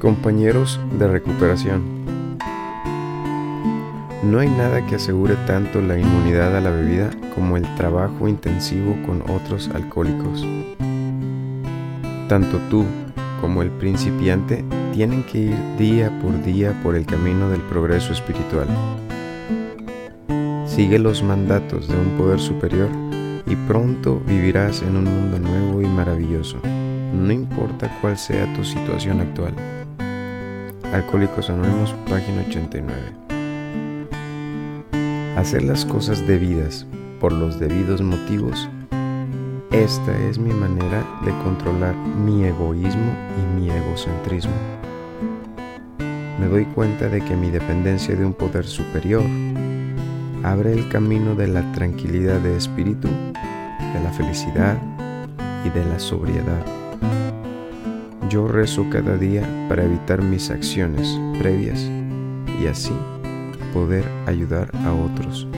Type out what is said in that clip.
Compañeros de recuperación. No hay nada que asegure tanto la inmunidad a la bebida como el trabajo intensivo con otros alcohólicos. Tanto tú como el principiante tienen que ir día por día por el camino del progreso espiritual. Sigue los mandatos de un poder superior y pronto vivirás en un mundo nuevo y maravilloso, no importa cuál sea tu situación actual. Alcohólicos Anónimos, página 89. Hacer las cosas debidas por los debidos motivos esta es mi manera de controlar mi egoísmo y mi egocentrismo. Me doy cuenta de que mi dependencia de un poder superior abre el camino de la tranquilidad de espíritu, de la felicidad y de la sobriedad. Yo rezo cada día para evitar mis acciones previas y así poder ayudar a otros.